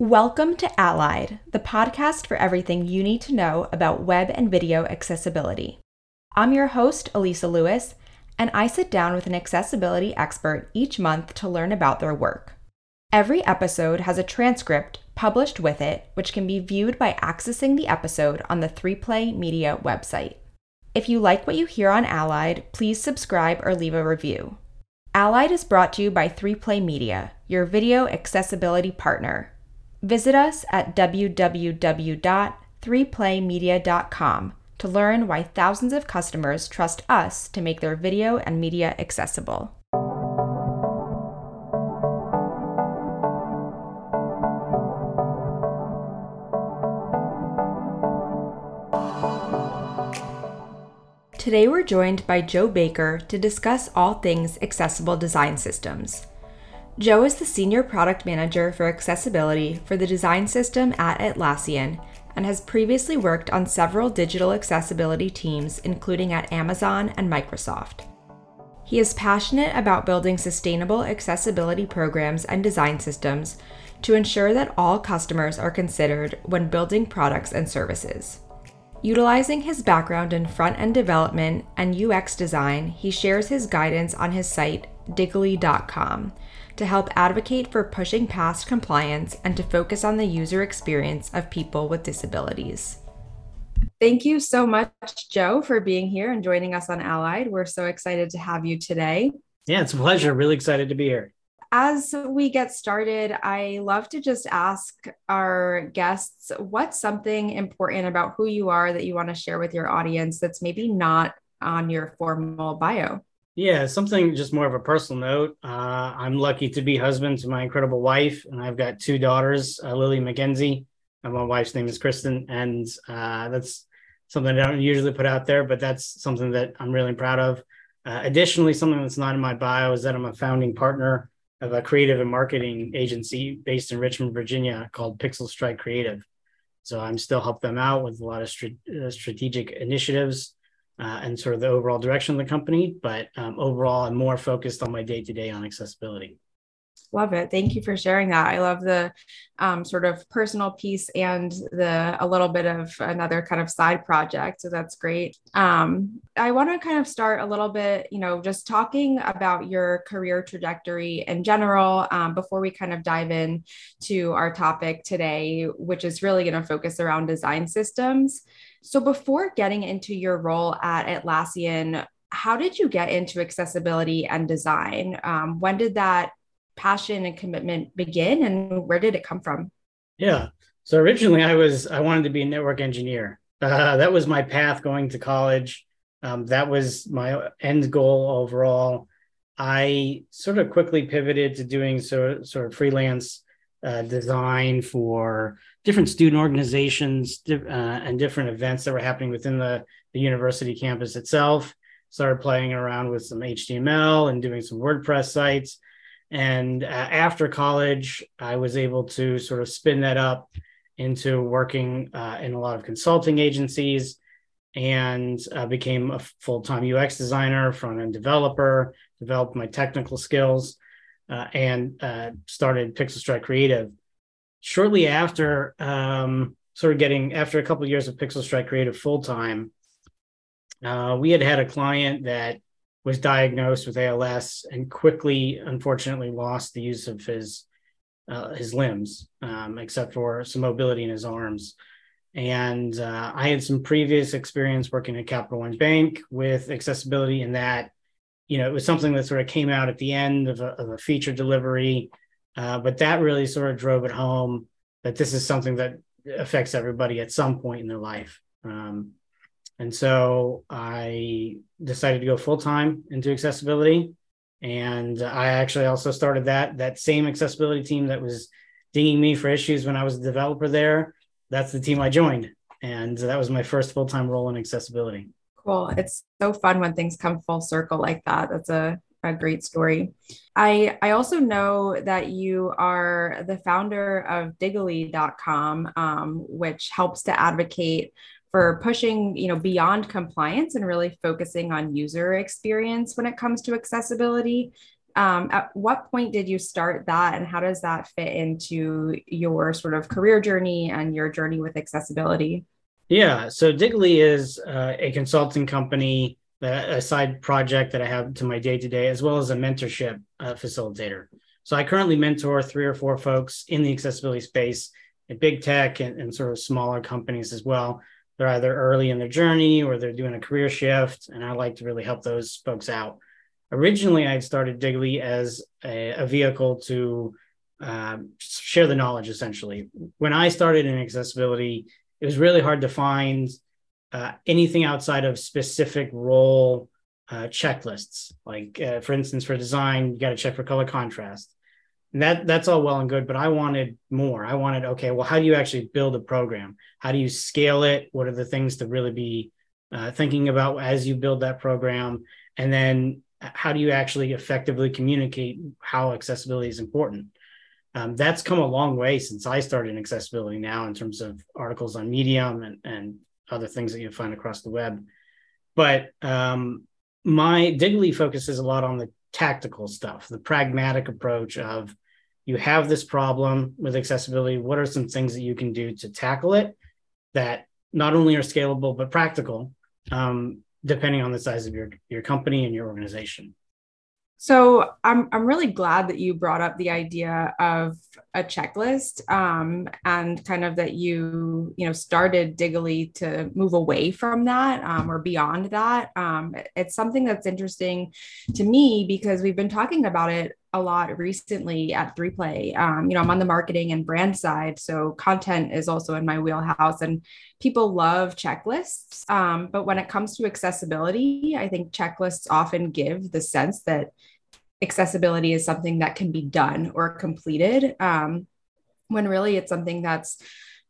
Welcome to Allied, the podcast for everything you need to know about web and video accessibility. I'm your host, Elisa Lewis, and I sit down with an accessibility expert each month to learn about their work. Every episode has a transcript published with it, which can be viewed by accessing the episode on the 3Play Media website. If you like what you hear on Allied, please subscribe or leave a review. Allied is brought to you by 3Play Media, your video accessibility partner Visit us at www.3playmedia.com to learn why thousands of customers trust us to make their video and media accessible. Today we're joined by Joe Baker to discuss all things accessible design systems. Joe is the Senior Product Manager for Accessibility for the design system at Atlassian and has previously worked on several digital accessibility teams, including at Amazon and Microsoft. He is passionate about building sustainable accessibility programs and design systems to ensure that all customers are considered when building products and services. Utilizing his background in front end development and UX design, he shares his guidance on his site, Diga11y.com, to help advocate for pushing past compliance and to focus on the user experience of people with disabilities. Thank you so much, Joe, for being here and joining us on Allied. We're so excited to have you today. Yeah, it's a pleasure. Really excited to be here. As we get started, I love to just ask our guests what's something important about who you are that you want to share with your audience that's maybe not on your formal bio? Yeah, something just more of a personal note. Uh, I'm lucky to be husband to my incredible wife, and I've got two daughters, uh, Lily McKenzie, and my wife's name is Kristen. And uh, that's something I don't usually put out there, but that's something that I'm really proud of. Uh, additionally, something that's not in my bio is that I'm a founding partner of a creative and marketing agency based in Richmond, Virginia, called Pixel Strike Creative. So I'm still help them out with a lot of uh, strategic initiatives uh, and sort of the overall direction of the company. But um, overall, I'm more focused on my day to day on accessibility. Love it. Thank you for sharing that. I love the um, sort of personal piece and the a little bit of another kind of side project. So that's great. Um, I want to kind of start a little bit, you know, just talking about your career trajectory in general um, before we kind of dive in to our topic today, which is really going to focus around design systems. So before getting into your role at Atlassian, how did you get into accessibility and design? Um, when did that passion and commitment begin and where did it come from? Yeah. So originally I was I wanted to be a network engineer. Uh, that was my path going to college. Um, that was my end goal overall. I sort of quickly pivoted to doing sort sort of freelance uh, design for different student organizations uh, and different events that were happening within the, the university campus itself. Started playing around with some HTML and doing some WordPress sites. And uh, after college, I was able to sort of spin that up into working uh, in a lot of consulting agencies and uh, became a full time UX designer, front end developer, developed my technical skills, uh, and uh, started Pixel Strike Creative. Shortly after, um, sort of getting after a couple of years of Pixel Strike Creative full time, uh, we had had a client that was diagnosed with ALS and quickly, unfortunately, lost the use of his uh, his limbs, um, except for some mobility in his arms. And uh, I had some previous experience working at Capital One Bank with accessibility in that, you know, it was something that sort of came out at the end of a, of a feature delivery, uh, but that really sort of drove it home that this is something that affects everybody at some point in their life. Um, and so I decided to go full time into accessibility. And I actually also started that that same accessibility team that was dinging me for issues when I was a developer there. That's the team I joined. And that was my first full time role in accessibility. Cool. It's so fun when things come full circle like that. That's a, a great story. I, I also know that you are the founder of Diga11y.com, um, which helps to advocate for pushing you know beyond compliance and really focusing on user experience when it comes to accessibility Um, at what point did you start that, and how does that fit into your sort of career journey and your journey with accessibility? Yeah, so Diga11y is uh, a consulting company, uh, a side project that I have to my day to day, as well as a mentorship uh, facilitator. So I currently mentor three or four folks in the accessibility space at big tech and, and sort of smaller companies as well. They're either early in their journey or they're doing a career shift, and I like to really help those folks out. Originally, I started Diga11y as a, a vehicle to um, share the knowledge essentially. When I started in accessibility, it was really hard to find uh, anything outside of specific role uh, checklists. Like, uh, for instance, for design, you got to check for color contrast. And that that's all well and good, but I wanted more. I wanted, okay, well, how do you actually build a program? How do you scale it? What are the things to really be uh, thinking about as you build that program? And then how do you actually effectively communicate how accessibility is important? Um, that's come a long way since I started in accessibility now in terms of articles on Medium and, and other things that you find across the web. But um, my Diga11y focuses a lot on the tactical stuff, the pragmatic approach of you have this problem with accessibility. What are some things that you can do to tackle it that not only are scalable but practical, um, depending on the size of your your company and your organization? So I'm I'm really glad that you brought up the idea of a checklist um, and kind of that you you know started Diga11y to move away from that um, or beyond that. Um, it's something that's interesting to me because we've been talking about it a lot recently at 3Play. Um, you know, I'm on the marketing and brand side, so content is also in my wheelhouse, and people love checklists. Um, but when it comes to accessibility, I think checklists often give the sense that accessibility is something that can be done or completed um, when really it's something that's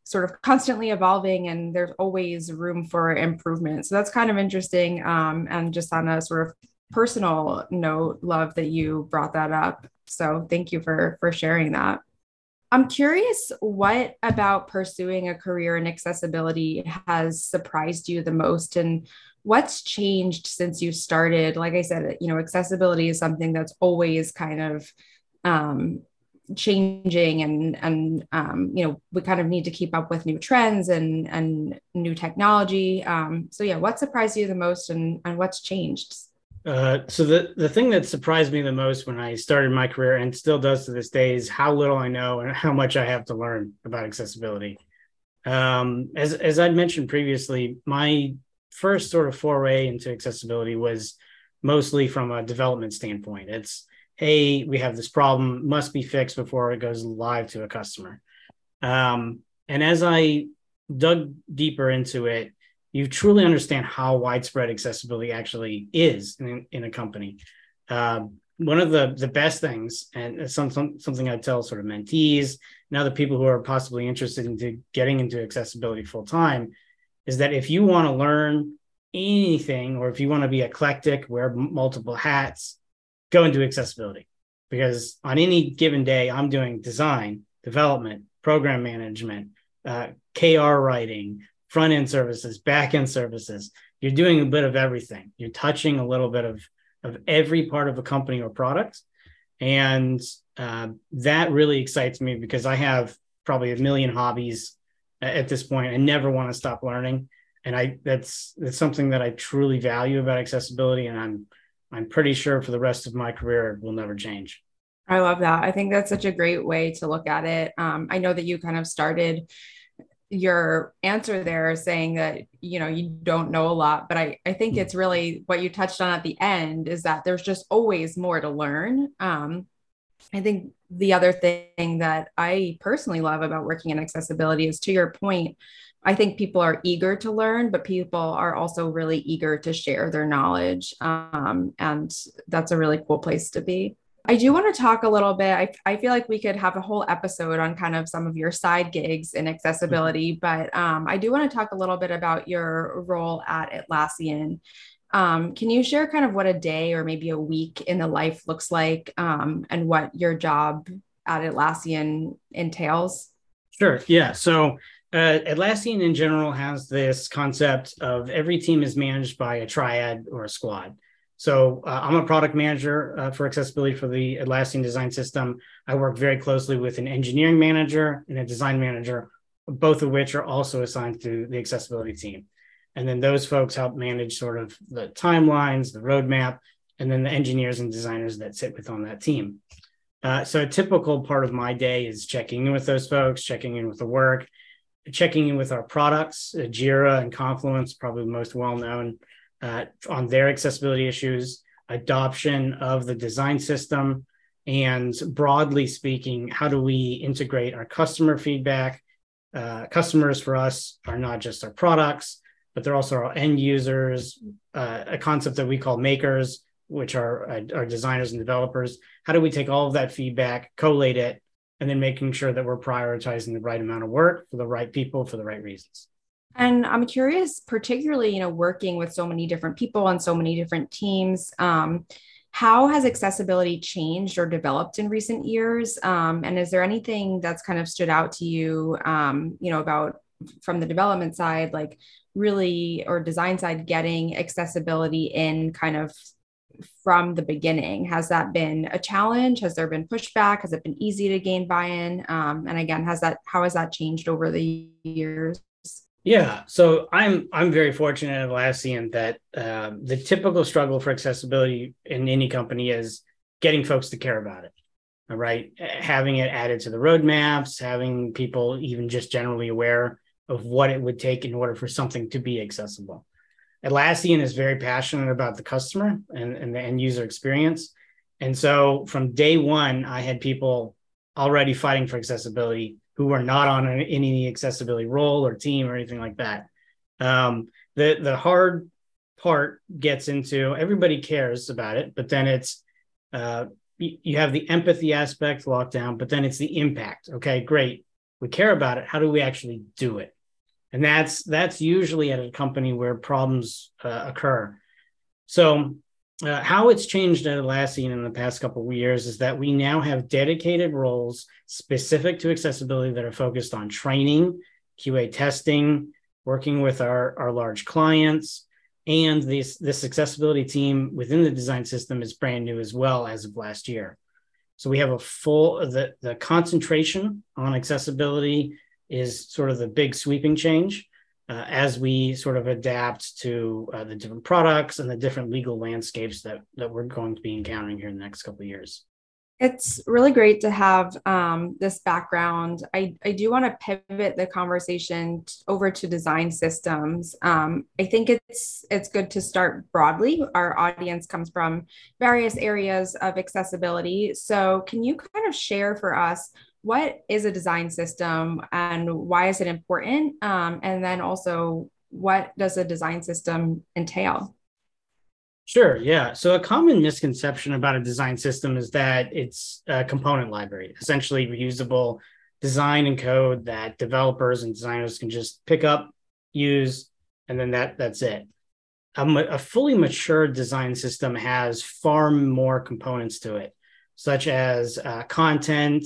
sort of constantly evolving and there's always room for improvement so that's kind of interesting um, and just on a sort of personal note love that you brought that up. So thank you for for sharing that. I'm curious what about pursuing a career in accessibility has surprised you the most and what's changed since you started? Like i said you know accessibility is something that's always kind of um, changing and and um, you know we kind of need to keep up with new trends and and new technology. Um, so yeah what surprised you the most and and what's changed uh, so the the thing that surprised me the most when I started my career and still does to this day is how little I know and how much I have to learn about accessibility. Um, as as I'd mentioned previously, my first sort of foray into accessibility was mostly from a development standpoint. It's, hey, we have this problem, must be fixed before it goes live to a customer. Um, and as I dug deeper into it, you truly understand how widespread accessibility actually is in, in a company. Uh, one of the the best things, and some, some, something I tell sort of mentees and other people who are possibly interested into getting into accessibility full time, is that if you want to learn anything or if you want to be eclectic, wear multiple hats, go into accessibility. Because on any given day, I'm doing design, development, program management, uh, KR writing, front end services, back end services. You're doing a bit of everything. You're touching a little bit of, of every part of a company or product. And uh, that really excites me because I have probably a million hobbies at this point. I never want to stop learning, and I that's that's something that I truly value about accessibility, and I'm I'm pretty sure for the rest of my career it will never change. I love that. I think that's such a great way to look at it. Um, I know that you kind of started your answer there saying that you know you don't know a lot but i i think it's really what you touched on at the end is that there's just always more to learn um i think the other thing that I personally love about working in accessibility is to your point, I think people are eager to learn, but people are also really eager to share their knowledge. Um, and that's a really cool place to be. I do want to talk a little bit. I, I feel like we could have a whole episode on kind of some of your side gigs in accessibility, mm-hmm. but um, I do want to talk a little bit about your role at Atlassian um, can you share kind of what a day or maybe a week in the life looks like um, and what your job at Atlassian entails? Sure. Yeah. So uh, Atlassian in general has this concept of every team is managed by a triad or a squad. So uh, I'm a product manager uh, for accessibility for the Atlassian design system. I work very closely with an engineering manager and a design manager, both of which are also assigned to the accessibility team. And then those folks help manage sort of the timelines, the roadmap, and then the engineers and designers that sit with on that team. Uh, so a typical part of my day is checking in with those folks, checking in with the work, checking in with our products, uh, Jira and Confluence, probably the most well known uh, on their accessibility issues, adoption of the design system, and broadly speaking, how do we integrate our customer feedback? Uh, customers for us are not just our products, but they're also our end users, uh, a concept that we call makers, which are uh, our designers and developers. How do we take all of that feedback, collate it, and then making sure that we're prioritizing the right amount of work for the right people for the right reasons? And I'm curious, particularly, you know, working with so many different people on so many different teams, um, how has accessibility changed or developed in recent years? Um, and is there anything that's kind of stood out to you, um, you know, about from the development side, like really, or design side, getting accessibility in kind of from the beginning? Has that been a challenge? Has there been pushback? Has it been easy to gain buy-in? Um, and again, has that how has that changed over the years? Yeah, so I'm I'm very fortunate at Atlassian that uh, the typical struggle for accessibility in any company is getting folks to care about it. Right, having it added to the roadmaps, having people even just generally aware of what it would take in order for something to be accessible. Atlassian is very passionate about the customer and, and the end user experience. And so from day one, I had people already fighting for accessibility who are not on any accessibility role or team or anything like that. Um, the the hard part gets into everybody cares about it, but then it's uh, you, have the empathy aspect locked down, but then it's the impact. Okay, great, we care about it. How do we actually do it? And that's that's usually at a company where problems uh, occur. So uh, how it's changed at Atlassian in the past couple of years is that we now have dedicated roles specific to accessibility that are focused on training, QA testing, working with our, our large clients. And this, this accessibility team within the design system is brand new as well as of last year. So we have a full, the, the concentration on accessibility is sort of the big sweeping change uh, as we sort of adapt to uh, the different products and the different legal landscapes that that we're going to be encountering here in the next couple of years. It's really great to have um, this background. I, I do want to pivot the conversation over to design systems. Um, I think it's it's good to start broadly. Our audience comes from various areas of accessibility. So, can you kind of share for us what is a design system and why is it important? Um, and then also, what does a design system entail? Sure. Yeah. So a common misconception about a design system is that it's a component library, essentially reusable design and code that developers and designers can just pick up, use, and then that that's it. A, a fully mature design system has far more components to it, such as uh, content,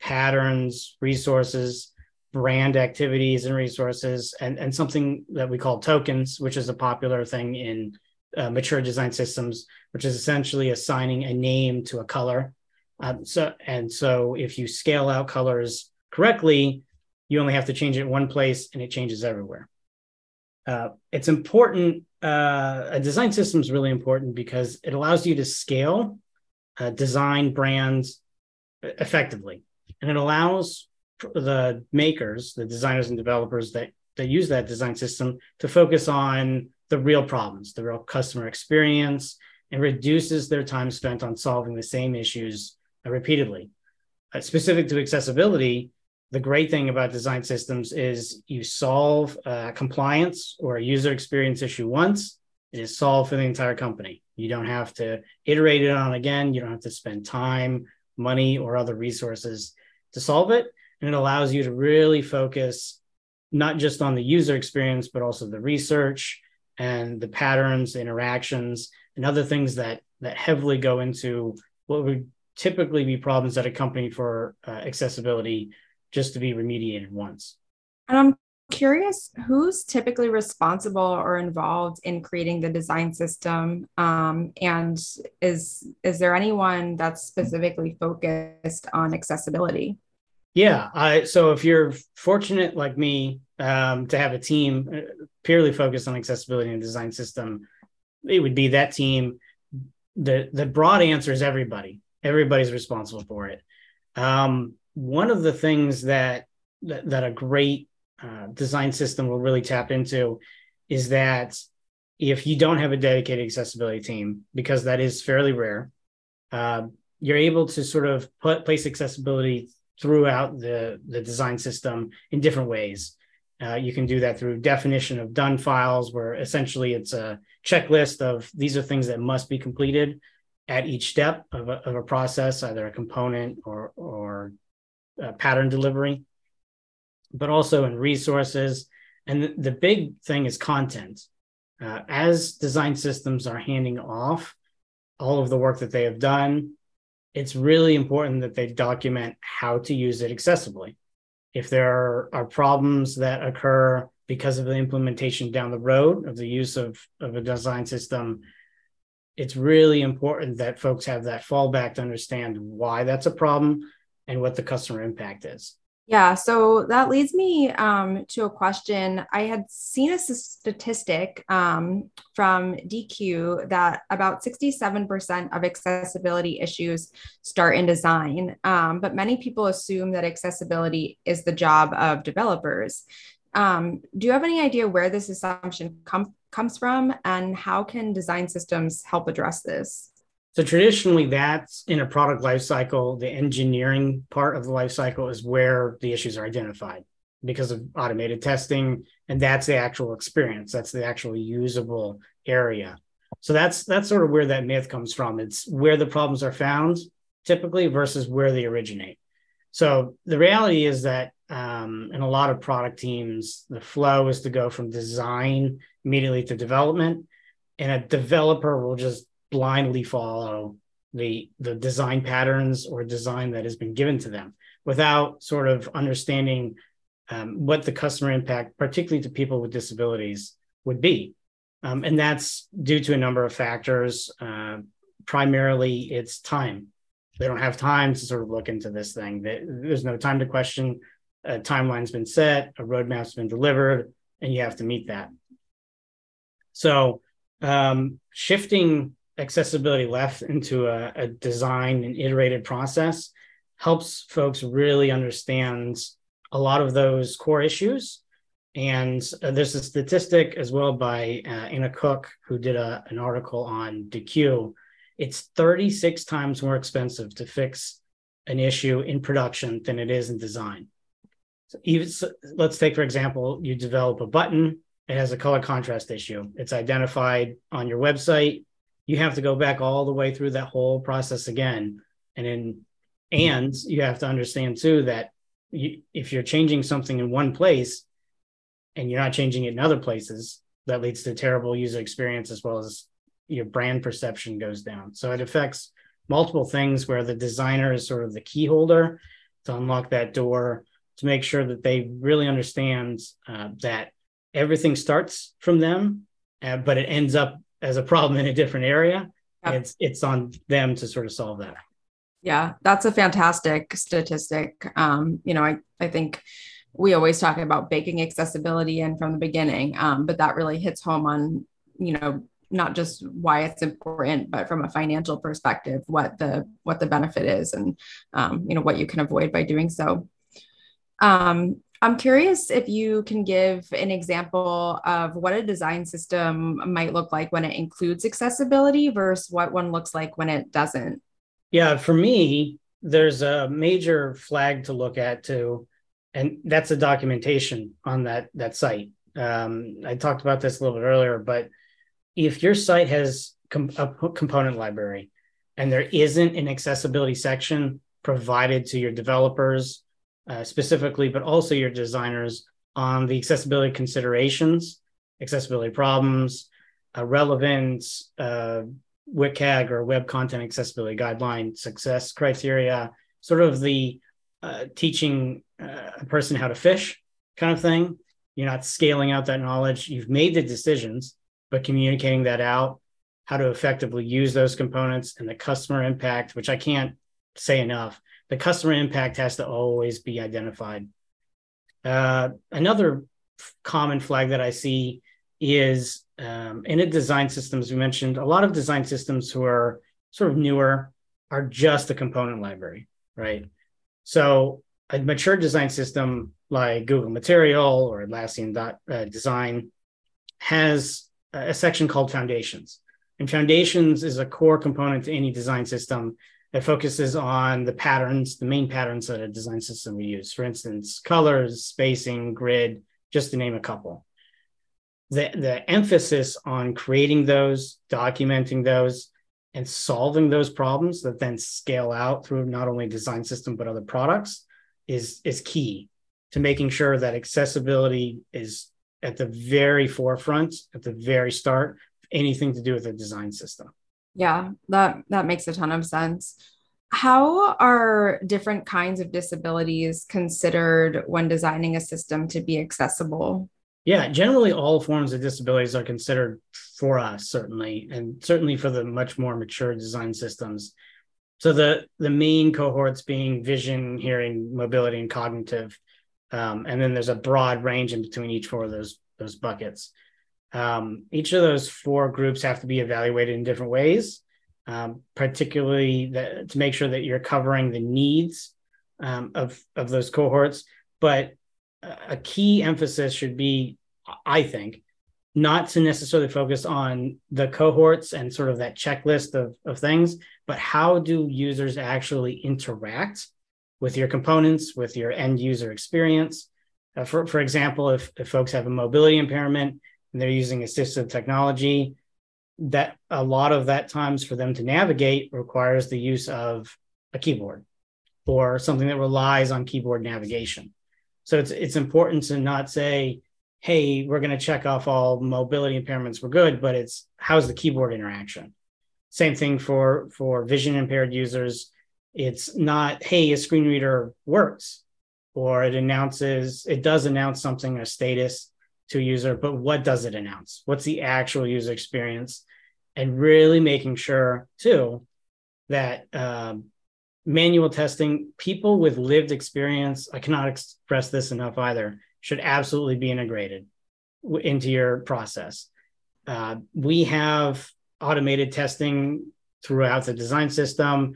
patterns, resources, brand activities and resources, and, and something that we call tokens, which is a popular thing in uh, mature design systems, which is essentially assigning a name to a color. Um, so and so if you scale out colors correctly, you only have to change it one place and it changes everywhere. Uh, it's important. Uh, a design system is really important because it allows you to scale uh, design brands effectively and it allows the makers, the designers and developers that that use that design system to focus on the real problems, the real customer experience, and reduces their time spent on solving the same issues repeatedly. Uh, specific to accessibility, the great thing about design systems is you solve uh, compliance or a user experience issue once, it is solved for the entire company. You don't have to iterate it on again. You don't have to spend time, money, or other resources to solve it. And it allows you to really focus not just on the user experience, but also the research and the patterns, interactions, and other things that that heavily go into what would typically be problems at a company for uh, accessibility just to be remediated once. And I'm curious who's typically responsible or involved in creating the design system? Um, and is is there anyone that's specifically focused on accessibility? Yeah I, so if you're fortunate like me um, to have a team uh, purely focused on accessibility and design system it would be that team. The the broad answer is everybody. Everybody's responsible for it. Um, one of the things that that, that a great uh, design system will really tap into is that if you don't have a dedicated accessibility team, because that is fairly rare, uh, you're able to sort of put place accessibility throughout the, the design system in different ways. Uh, you can do that through definition of done files, where essentially it's a checklist of these are things that must be completed at each step of a, of a process, either a component or, or a pattern delivery but also in resources. And the, big thing is content. Uh, as design systems are handing off all of the work that they have done, it's really important that they document how to use it accessibly. If there are, problems that occur because of the implementation down the road of the use of, of a design system, it's really important that folks have that fallback to understand why that's a problem and what the customer impact is. Yeah, so that leads me um, to a question. I had seen a statistic um, from Deque that about 67% of accessibility issues start in design, um, but many people assume that accessibility is the job of developers. Um, do you have any idea where this assumption com- comes from, and how can design systems help address this? So traditionally, that's in a product lifecycle. The engineering part of the lifecycle is where the issues are identified because of automated testing, and that's the actual experience. That's the actual usable area. So that's that's sort of where that myth comes from. It's where the problems are found typically versus where they originate. So the reality is that um, in a lot of product teams, the flow is to go from design immediately to development, and a developer will just blindly follow the the design patterns or design that has been given to them without sort of understanding um, what the customer impact, particularly to people with disabilities, would be. Um, and that's due to a number of factors. Uh, primarily, it's time. They don't have time to sort of look into this thing. There's no time to question. A timeline's been set, a roadmap's been delivered, and you have to meet that. So, um, shifting accessibility left into a, a design and iterated process helps folks really understand a lot of those core issues. And uh, there's a statistic as well by uh, Anna Cook, who did a, an article on Deque. It's 36 times more expensive to fix an issue in production than it is in design. So even so, let's take, for example, you develop a button, it has a color contrast issue. It's identified on your website you have to go back all the way through that whole process again. And then and you have to understand too that you, if you're changing something in one place and you're not changing it in other places that leads to terrible user experience as well as your brand perception goes down. So it affects multiple things where the designer is sort of the key holder to unlock that door to make sure that they really understand uh, that everything starts from them uh, but it ends up as a problem in a different area. Yep. It's it's on them to sort of solve that. Yeah, that's a fantastic statistic. Um, you know, I I think we always talk about baking accessibility in from the beginning, um, but that really hits home on you know not just why it's important, but from a financial perspective, what the what the benefit is, and um, you know what you can avoid by doing so. Um, I'm curious if you can give an example of what a design system might look like when it includes accessibility versus what one looks like when it doesn't. Yeah, for me, there's a major flag to look at too, and that's the documentation on that that site. Um, I talked about this a little bit earlier, but if your site has com- a component library and there isn't an accessibility section provided to your developers uh, specifically, but also your designers on the accessibility considerations, accessibility problems, uh, relevant uh, WCAG or Web Content Accessibility Guideline success criteria, sort of the uh, teaching uh, a person how to fish kind of thing. You're not scaling out that knowledge. You've made the decisions, but communicating that out, how to effectively use those components and the customer impact, which I can't say enough. The customer impact has to always be identified. Uh, another common flag that I see is um, in a design systems. We mentioned a lot of design systems who are sort of newer are just a component library, right? So a mature design system like Google Material or Atlassian uh, Design has a section called Foundations. And Foundations is a core component to any design system that focuses on the patterns, the main patterns that a design system we use. For instance, colors, spacing, grid, just to name a couple. The, the emphasis on creating those, documenting those, and solving those problems that then scale out through not only design system but other products is is key to making sure that accessibility is at the very forefront at the very start anything to do with a design system yeah that that makes a ton of sense how are different kinds of disabilities considered when designing a system to be accessible yeah, generally all forms of disabilities are considered for us, certainly, and certainly for the much more mature design systems. So the the main cohorts being vision, hearing, mobility, and cognitive, um, and then there's a broad range in between each four of those those buckets. Um, each of those four groups have to be evaluated in different ways, um, particularly the, to make sure that you're covering the needs um, of of those cohorts, but a key emphasis should be, I think, not to necessarily focus on the cohorts and sort of that checklist of, of things, but how do users actually interact with your components, with your end user experience? Uh, for, for example, if, if folks have a mobility impairment and they're using assistive technology, that a lot of that times for them to navigate requires the use of a keyboard or something that relies on keyboard navigation. So it's it's important to not say, hey, we're going to check off all mobility impairments, we're good, but it's how's the keyboard interaction? Same thing for for vision impaired users. It's not, hey, a screen reader works, or it announces, it does announce something, a status to a user, but what does it announce? What's the actual user experience? And really making sure too that um, manual testing, people with lived experience, I cannot express this enough either, should absolutely be integrated into your process. Uh, we have automated testing throughout the design system,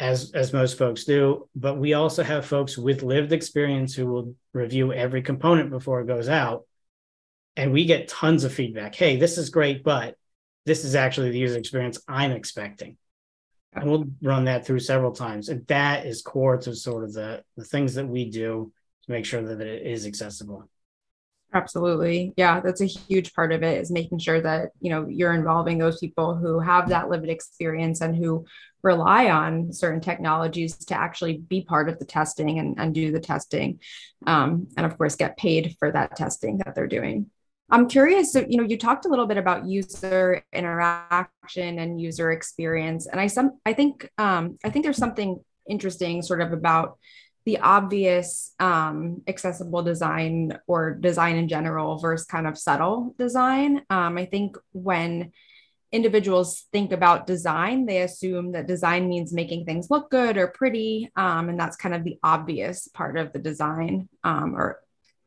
as as most folks do, but we also have folks with lived experience who will review every component before it goes out, and we get tons of feedback. Hey, this is great, but this is actually the user experience I'm expecting and we'll run that through several times. And that is core to sort of the, the things that we do to make sure that it is accessible. Absolutely. Yeah, that's a huge part of it is making sure that, you know, you're involving those people who have that lived experience and who rely on certain technologies to actually be part of the testing and, and do the testing. Um, and of course, get paid for that testing that they're doing. I'm curious. So, you know, you talked a little bit about user interaction and user experience, and I some I think um, I think there's something interesting, sort of about the obvious um, accessible design or design in general versus kind of subtle design. Um, I think when individuals think about design, they assume that design means making things look good or pretty, um, and that's kind of the obvious part of the design um, or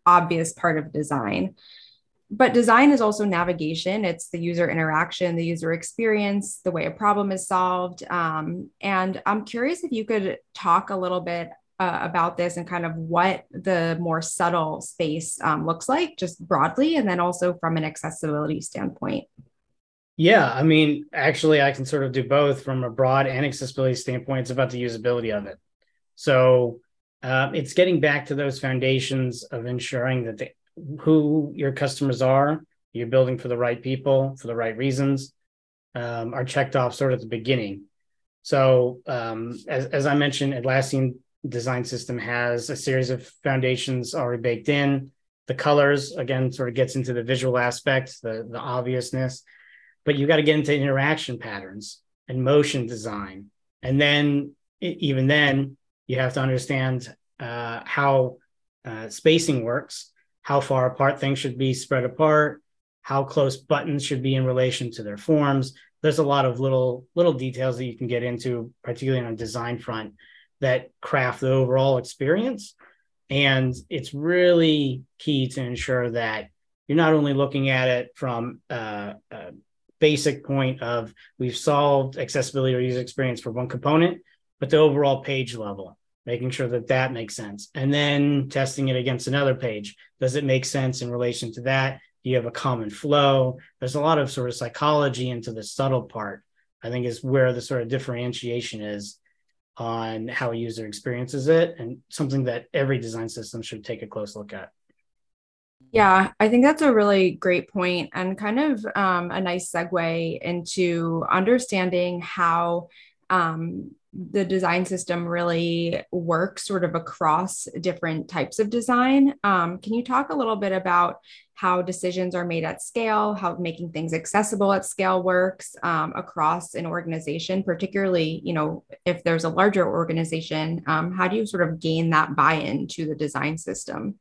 obvious part of design but design is also navigation. It's the user interaction the user experience the way a problem is solved. Um, and i'm curious if you could talk a little bit uh, about this and kind of what the more subtle space um, looks like just broadly and then also from an accessibility standpoint. Yeah i mean actually i can sort of do both from a broad and accessibility standpoint. It's about the usability of it. So uh, it's getting back to those foundations of ensuring that the who your customers are, you're building for the right people for the right reasons, um, are checked off sort of at the beginning. So, um, as, as I mentioned, Atlassian design system has a series of foundations already baked in. The colors, again, sort of gets into the visual aspect, the, the obviousness, but you got to get into interaction patterns and motion design. And then, even then, you have to understand uh, how uh, spacing works how far apart things should be spread apart, how close buttons should be in relation to their forms. There's a lot of little little details that you can get into, particularly on a design front, that craft the overall experience. And it's really key to ensure that you're not only looking at it from a basic point of we've solved accessibility or user experience for one component, but the overall page level making sure that that makes sense. And then testing it against another page. Does it make sense in relation to that? Do you have a common flow? There's a lot of sort of psychology into the subtle part i think is where the sort of differentiation is on how a user experiences it and something that every design system should take a close look at. Yeah, I think that's a really great point and kind of um, a nice segue into understanding how um, the design system really works sort of across different types of design. Um, can you talk a little bit about how decisions are made at scale, how making things accessible at scale works um, across an organization, particularly, you know, if there's a larger organization, um, how do you sort of gain that buy-in to the design system?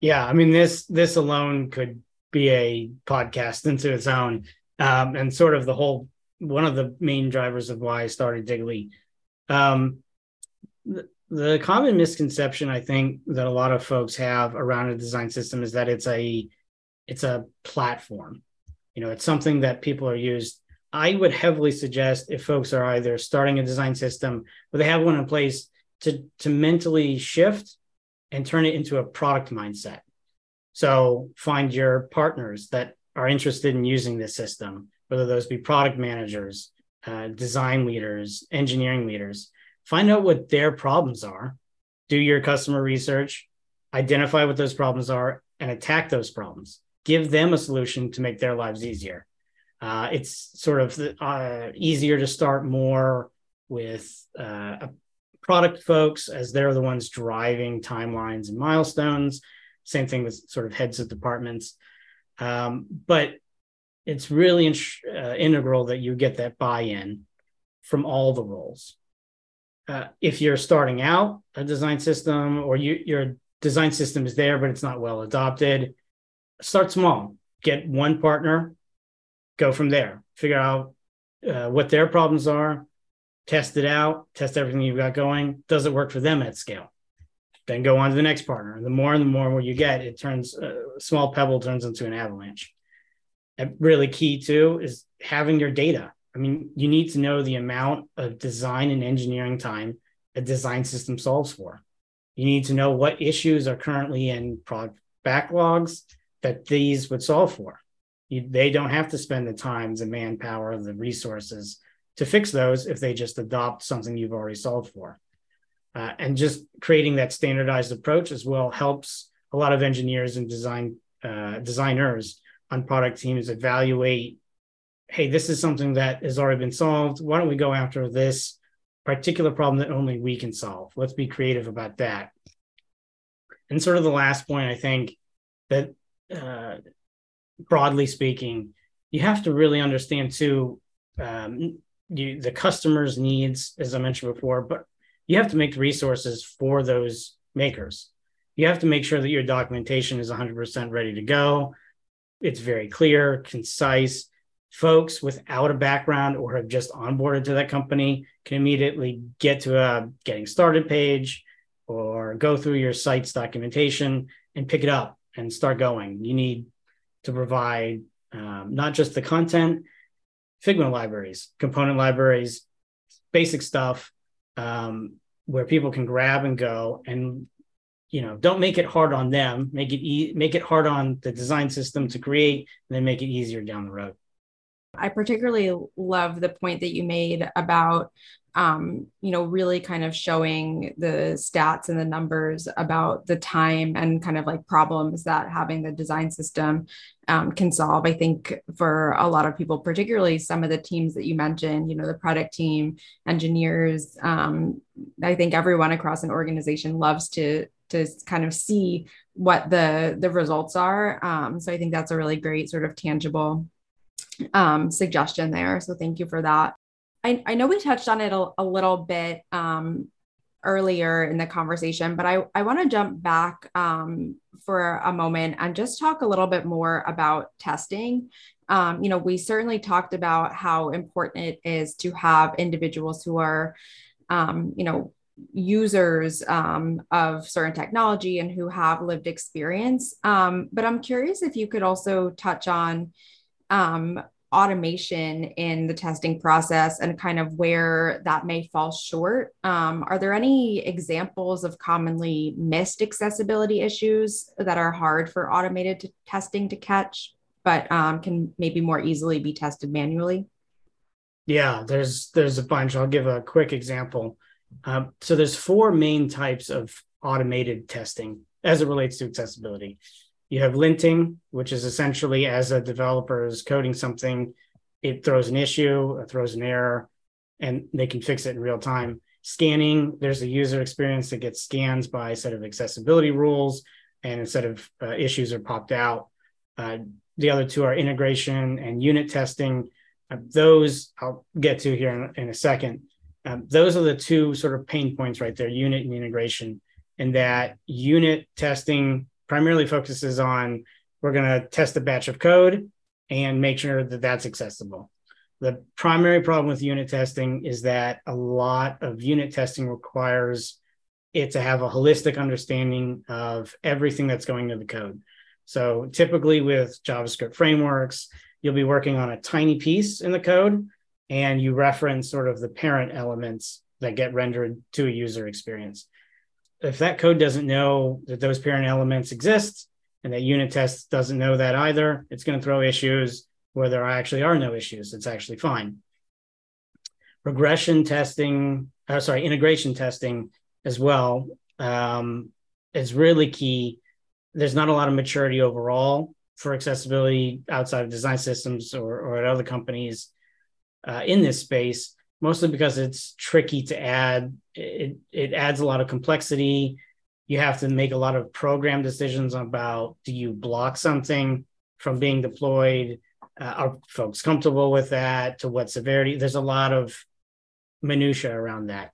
Yeah, I mean this this alone could be a podcast into its own, um, and sort of the whole one of the main drivers of why I started Diga11y. Um, the, the common misconception I think that a lot of folks have around a design system is that it's a it's a platform. You know, it's something that people are used. I would heavily suggest if folks are either starting a design system or they have one in place to to mentally shift and turn it into a product mindset. So find your partners that are interested in using this system whether those be product managers, uh, design leaders, engineering leaders. Find out what their problems are, do your customer research, identify what those problems are, and attack those problems. Give them a solution to make their lives easier. Uh, it's sort of uh, easier to start more with uh, product folks as they're the ones driving timelines and milestones. Same thing with sort of heads of departments. Um, but it's really in, uh, integral that you get that buy-in from all the roles. Uh, if you're starting out a design system or you, your design system is there but it's not well adopted, start small. Get one partner, go from there. Figure out uh, what their problems are, test it out, test everything you've got going. Does it work for them at scale? Then go on to the next partner. And the more and the more you get, it turns a uh, small pebble turns into an avalanche really key too is having your data. I mean, you need to know the amount of design and engineering time a design system solves for. You need to know what issues are currently in product backlogs that these would solve for. You, they don't have to spend the time, the manpower, the resources to fix those if they just adopt something you've already solved for. Uh, and just creating that standardized approach as well helps a lot of engineers and design uh, designers on product teams evaluate hey this is something that has already been solved. Why don't we go after this particular problem that only we can solve? Let's be creative about that. And sort of the last point i think that uh, broadly speaking you have to really understand too um, you, the customer's needs as i mentioned before but you have to make the resources for those makers. You have to make sure that your documentation is 100% ready to go it's very clear, concise. Folks without a background or have just onboarded to that company can immediately get to a getting started page or go through your site's documentation and pick it up and start going. You need to provide um, not just the content, Figma libraries, component libraries, basic stuff um, where people can grab and go and you know don't make it hard on them. Make it e- make it hard on the design system to create and then make it easier down the road. I particularly love the point that you made about um, you know really kind of showing the stats and the numbers about the time and kind of like problems that having the design system um, can solve. I think for a lot of people particularly some of the teams that you mentioned you know the product team engineers um, i think everyone across an organization loves to to kind of see what the the results are. Um, so I think that's a really great sort of tangible um, suggestion there. So thank you for that. I, I know we touched on it a, a little bit um, earlier in the conversation, but I, I want to jump back um, for a moment and just talk a little bit more about testing. Um, you know, we certainly talked about how important it is to have individuals who are, um, you know, users um, of certain technology and who have lived experience. Um, but I'm curious if you could also touch on um, automation in the testing process and kind of where that may fall short. Um, are there any examples of commonly missed accessibility issues that are hard for automated t- testing to catch, but um, can maybe more easily be tested manually? Yeah, there's there's a bunch. I'll give a quick example. Um, so there's four main types of automated testing as it relates to accessibility. You have linting, which is essentially as a developer is coding something, it throws an issue, it throws an error, and they can fix it in real time. Scanning, there's a user experience that gets scans by a set of accessibility rules, and a set of uh, issues are popped out. Uh, the other two are integration and unit testing. Uh, those I'll get to here in, in a second. Um, those are the two sort of pain points right there unit and integration. And that unit testing primarily focuses on we're going to test a batch of code and make sure that that's accessible. The primary problem with unit testing is that a lot of unit testing requires it to have a holistic understanding of everything that's going into the code. So typically with JavaScript frameworks, you'll be working on a tiny piece in the code and you reference sort of the parent elements that get rendered to a user experience. If that code doesn't know that those parent elements exist and that unit test doesn't know that either, it's going to throw issues where there actually are no issues. It's actually fine. Regression testing, uh, sorry, integration testing as well um, is really key. There's not a lot of maturity overall for accessibility outside of design systems or, or at other companies uh, in this space, mostly because it's tricky to add. It, it adds a lot of complexity. You have to make a lot of program decisions about do you block something from being deployed? Uh, are folks comfortable with that? To what severity? There's a lot of minutia around that.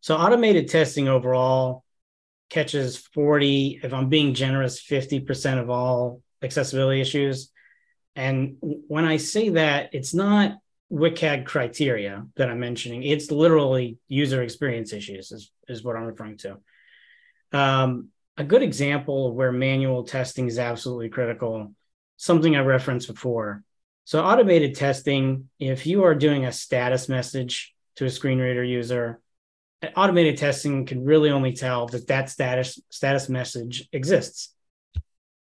So automated testing overall catches 40, if I'm being generous, 50% of all accessibility issues. And when I say that, it's not WCAG criteria that I'm mentioning. It's literally user experience issues, is, is what I'm referring to. Um, a good example of where manual testing is absolutely critical, something I referenced before. So, automated testing, if you are doing a status message to a screen reader user, automated testing can really only tell that that status status message exists.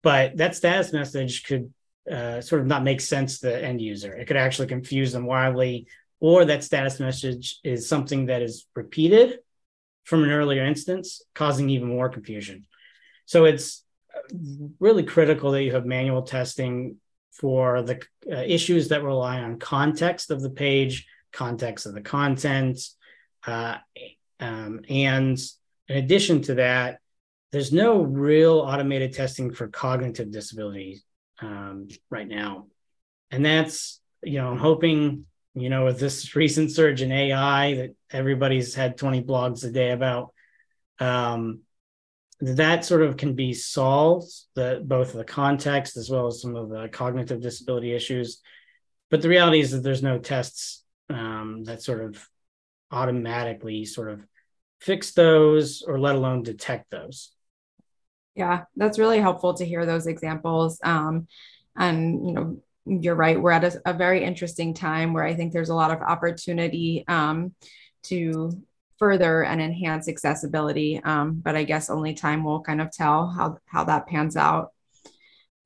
But that status message could uh, sort of not make sense to the end user. It could actually confuse them wildly, or that status message is something that is repeated from an earlier instance, causing even more confusion. So it's really critical that you have manual testing for the uh, issues that rely on context of the page, context of the content. Uh, um, and in addition to that, there's no real automated testing for cognitive disabilities um, right now. And that's, you know, I'm hoping, you know, with this recent surge in AI that everybody's had 20 blogs a day about, um, that sort of can be solved, the, both the context as well as some of the cognitive disability issues. But the reality is that there's no tests um, that sort of automatically sort of fix those or let alone detect those. Yeah, that's really helpful to hear those examples. Um, and, you know, you're right. We're at a, a, very interesting time where I think there's a lot of opportunity um, to further and enhance accessibility. Um, but I guess only time will kind of tell how, how that pans out.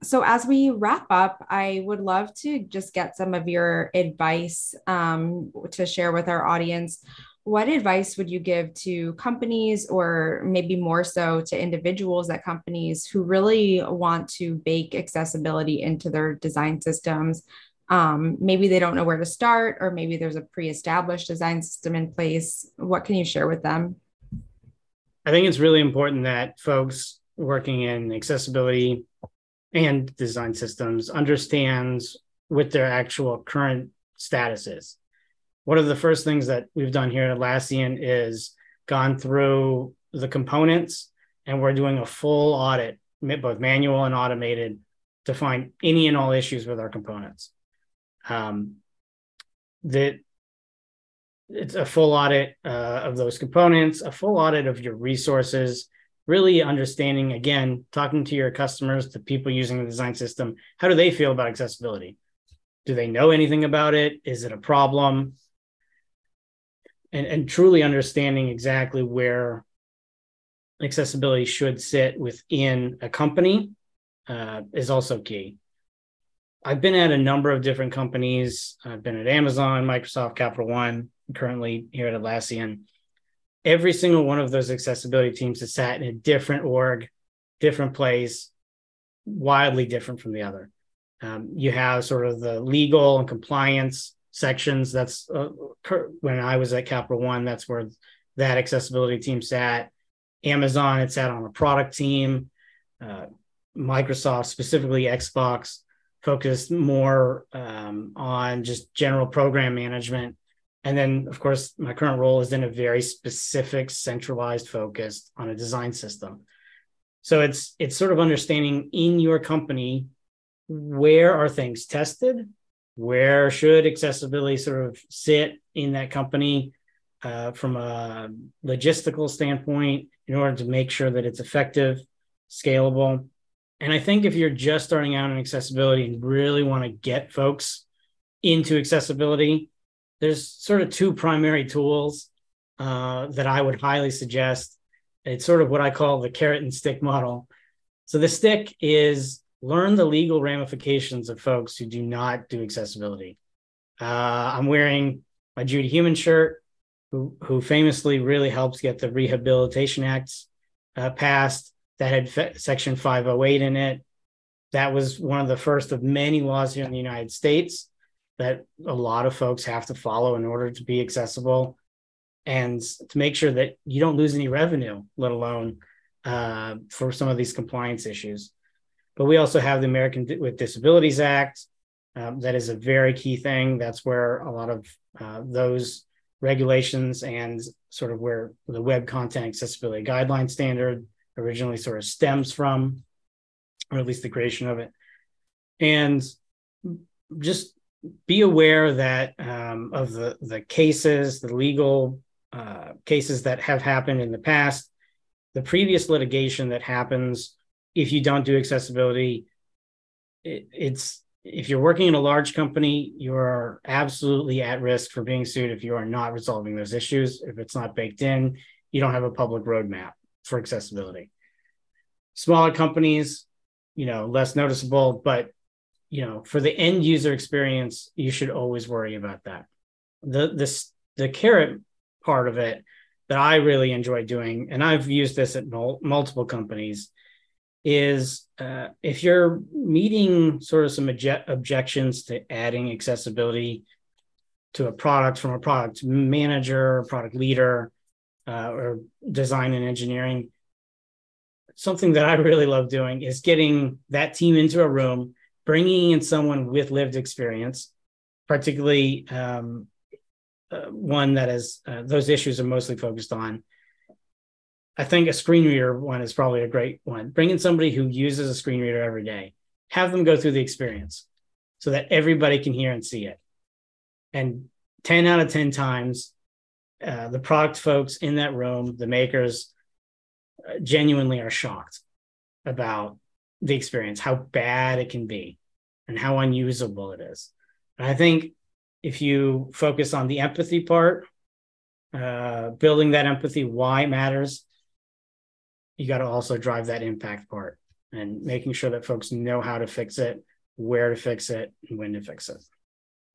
So, as we wrap up, I would love to just get some of your advice um, to share with our audience what advice would you give to companies or maybe more so to individuals at companies who really want to bake accessibility into their design systems? Um, maybe they don't know where to start or maybe there's a pre-established design system in place. What can you share with them? I think it's really important that folks working in accessibility and design systems understands what their actual current status is one of the first things that we've done here at Atlassian is gone through the components and we're doing a full audit, both manual and automated, to find any and all issues with our components. Um, that it's a full audit uh, of those components, a full audit of your resources, really understanding again, talking to your customers, the people using the design system, how do they feel about accessibility? Do they know anything about it? Is it a problem? And, and truly understanding exactly where accessibility should sit within a company uh, is also key. I've been at a number of different companies. I've been at Amazon, Microsoft, Capital One, currently here at Atlassian. Every single one of those accessibility teams has sat in a different org, different place, wildly different from the other. Um, you have sort of the legal and compliance sections. That's uh, when I was at Capital One, that's where that accessibility team sat. Amazon, it sat on a product team. Uh, Microsoft, specifically Xbox, focused more um, on just general program management. And then, of course, my current role is in a very specific, centralized focus on a design system. So it's it's sort of understanding in your company where are things tested, where should accessibility sort of sit in that company uh, from a logistical standpoint in order to make sure that it's effective, scalable, and I think if you're just starting out in accessibility and really want to get folks into accessibility, there's sort of two primary tools uh, that I would highly suggest. It's sort of what I call the carrot and stick model. So the stick is learn the legal ramifications of folks who do not do accessibility. Uh, I'm wearing my Judy Heumann shirt, who, who famously really helps get the Rehabilitation Acts uh, passed that had fe- Section 508 in it. That was one of the first of many laws here in the United States that a lot of folks have to follow in order to be accessible and to make sure that you don't lose any revenue, let alone uh, for some of these compliance issues. But we also have the American with Disabilities Act. Um, that is a very key thing. That's where a lot of uh, those regulations and sort of where the web content accessibility guideline standard originally sort of stems from, or at least the creation of it. And just be aware that um, of the the cases, the legal uh, cases that have happened in the past, the previous litigation that happens if you don't do accessibility. It, it's if you're working in a large company, you are absolutely at risk for being sued if you are not resolving those issues. If it's not baked in, you don't have a public roadmap for accessibility. Smaller companies, you know, less noticeable, but you know, for the end user experience, you should always worry about that. The this the carrot part of it that I really enjoy doing, and I've used this at mul- multiple companies, is uh, if you're meeting sort of some obje- objections to adding accessibility to a product from a product manager, product leader, uh, or design and engineering. Something that I really love doing is getting that team into a room, bringing in someone with lived experience, particularly um, uh, one that is uh, those issues are mostly focused on. I think a screen reader one is probably a great one. Bring in somebody who uses a screen reader every day, have them go through the experience so that everybody can hear and see it. And 10 out of 10 times, uh, the product folks in that room, the makers, uh, genuinely are shocked about the experience, how bad it can be, and how unusable it is. And I think if you focus on the empathy part, uh, building that empathy, why it matters, you got to also drive that impact part and making sure that folks know how to fix it, where to fix it, and when to fix it.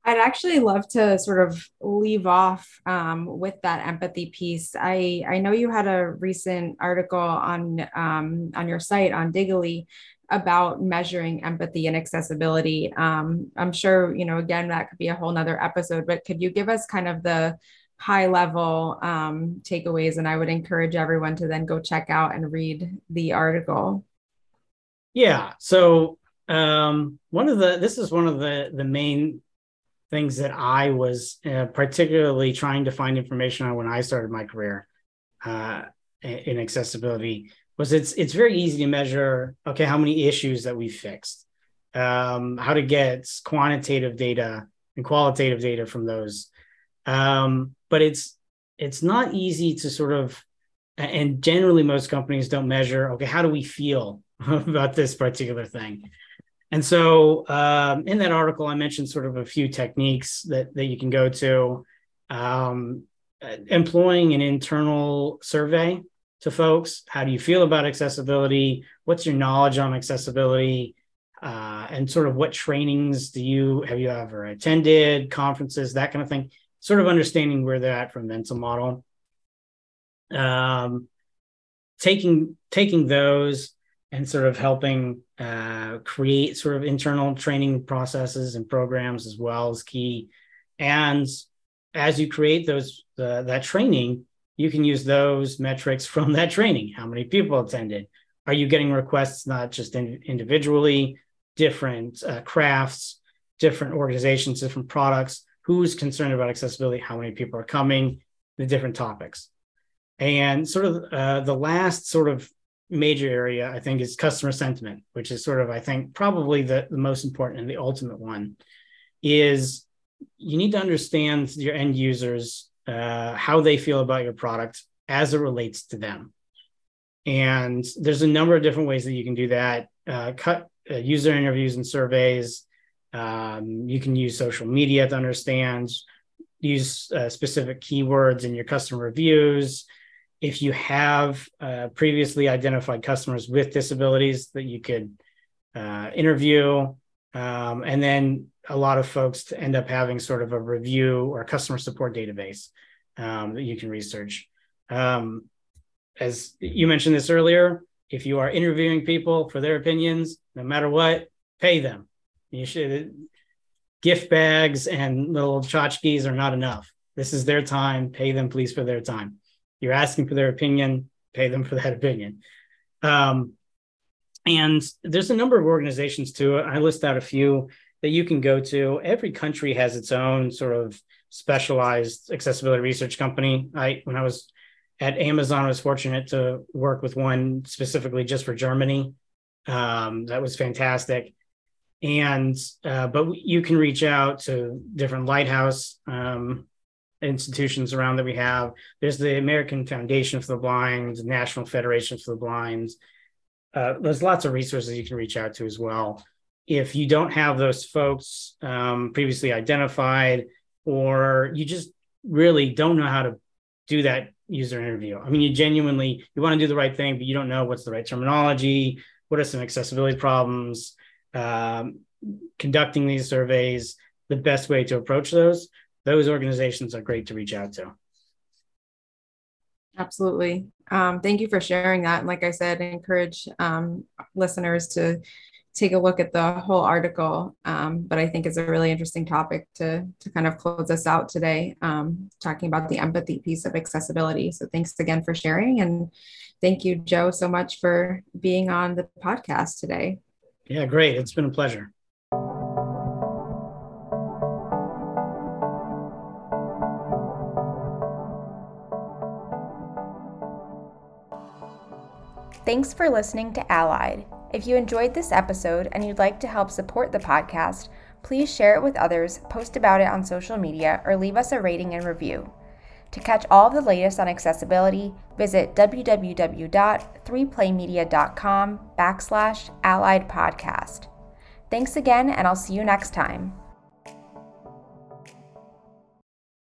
I'd actually love to sort of leave off um, with that empathy piece. I I know you had a recent article on um, on your site on Diga11y about measuring empathy and accessibility. Um, I'm sure you know again that could be a whole nother episode, but could you give us kind of the high level um, takeaways? And I would encourage everyone to then go check out and read the article. Yeah. So um, one of the this is one of the the main things that I was uh, particularly trying to find information on when I started my career. uh, in accessibility was it's it's very easy to measure okay how many issues that we fixed um, how to get quantitative data and qualitative data from those um, but it's it's not easy to sort of and generally most companies don't measure okay how do we feel about this particular thing? And so um, in that article i mentioned sort of a few techniques that that you can go to um, employing an internal survey to folks. How do you feel about accessibility? What's your knowledge on accessibility? Uh, and sort of what trainings do you have you ever attended conferences that kind of thing sort of understanding where they're at from mental model. Um, taking taking those and sort of helping uh, create sort of internal training processes and programs as well is key. And as you create those uh, that training you can use those metrics from that training. How many people attended? Are you getting requests not just in, individually? Different uh, crafts different organizations different products who's concerned about accessibility how many people are coming the different topics and sort of uh, the last sort of major area i think is customer sentiment which is sort of i think probably the, the most important and the ultimate one is you need to understand your end users uh, how they feel about your product as it relates to them. And there's a number of different ways that you can do that. Uh, cut uh, user interviews and surveys. Um, you can use social media to understand. Use uh, specific keywords in your customer reviews. If you have uh, previously identified customers with disabilities that you could uh, interview, um, and then a lot of folks end up having sort of a review or customer support database um, that you can research. Um, as you mentioned this earlier, if you are interviewing people for their opinions, no matter what, pay them. You should gift bags and little tchotchkes are not enough. This is their time. Pay them, please, for their time. You're asking for their opinion. Pay them for that opinion. Um, and there's a number of organizations too. I list out a few that you can go to. Every country has its own sort of specialized accessibility research company. I when I was at Amazon, I was fortunate to work with one specifically just for Germany. Um, that was fantastic. And uh, but you can reach out to different lighthouse um, institutions around that we have. There's the American Foundation for the Blind, National Federation for the Blind. Uh, there's lots of resources you can reach out to as well if you don't have those folks um, previously identified, or you just really don't know how to do that user interview. I mean, you genuinely you want to do the right thing, but you don't know what's the right terminology. What are some accessibility problems? Um, conducting these surveys, the best way to approach those. Those organizations are great to reach out to. Absolutely. Um, thank you for sharing that. And like I said, I encourage um, listeners to take a look at the whole article. Um, but I think it's a really interesting topic to, to kind of close us out today, um, talking about the empathy piece of accessibility. So thanks again for sharing. And thank you, Joe, so much for being on the podcast today. Yeah, great. It's been a pleasure. Thanks for listening to Allied. If you enjoyed this episode and you'd like to help support the podcast, please share it with others, post about it on social media, or leave us a rating and review. To catch all of the latest on accessibility, visit www.3playmedia.com backslash allied podcast. Thanks again, and I'll see you next time.